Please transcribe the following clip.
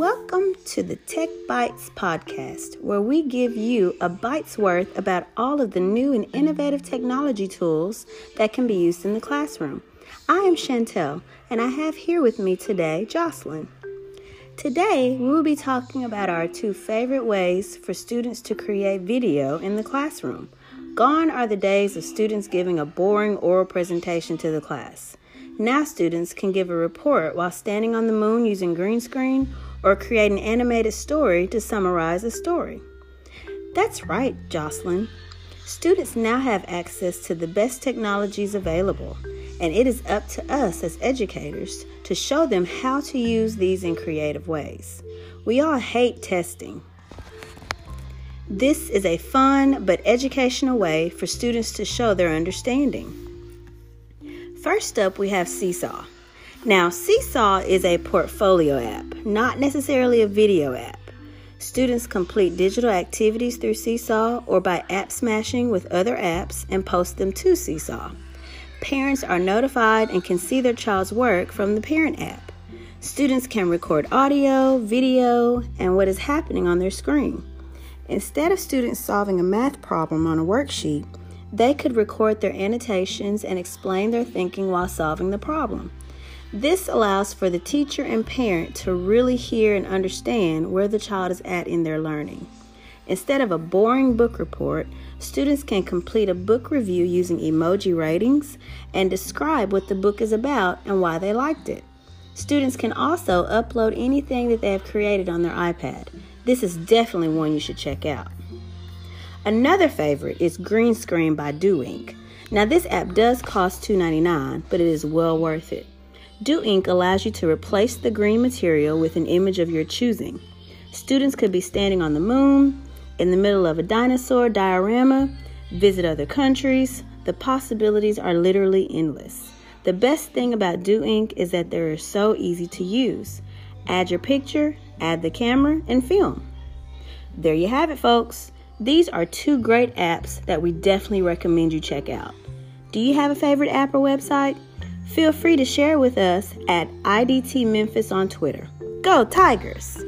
Welcome to the Tech Bites podcast, where we give you a bite's worth about all of the new and innovative technology tools that can be used in the classroom. I am Chantel, and I have here with me today Jocelyn. Today, we will be talking about our two favorite ways for students to create video in the classroom. Gone are the days of students giving a boring oral presentation to the class. Now, students can give a report while standing on the moon using green screen or create an animated story to summarize a story. That's right, Jocelyn. Students now have access to the best technologies available, and it is up to us as educators to show them how to use these in creative ways. We all hate testing. This is a fun but educational way for students to show their understanding. First up, we have Seesaw. Now, Seesaw is a portfolio app, not necessarily a video app. Students complete digital activities through Seesaw or by app smashing with other apps and post them to Seesaw. Parents are notified and can see their child's work from the parent app. Students can record audio, video, and what is happening on their screen. Instead of students solving a math problem on a worksheet, they could record their annotations and explain their thinking while solving the problem. This allows for the teacher and parent to really hear and understand where the child is at in their learning. Instead of a boring book report, students can complete a book review using emoji ratings and describe what the book is about and why they liked it. Students can also upload anything that they have created on their iPad. This is definitely one you should check out. Another favorite is Green Screen by Do Ink. Now, this app does cost $2.99, but it is well worth it. Do Ink allows you to replace the green material with an image of your choosing. Students could be standing on the moon, in the middle of a dinosaur diorama, visit other countries. The possibilities are literally endless. The best thing about Do Ink is that they are so easy to use. Add your picture, add the camera, and film. There you have it, folks. These are two great apps that we definitely recommend you check out. Do you have a favorite app or website? Feel free to share with us at IDT Memphis on Twitter. Go Tigers!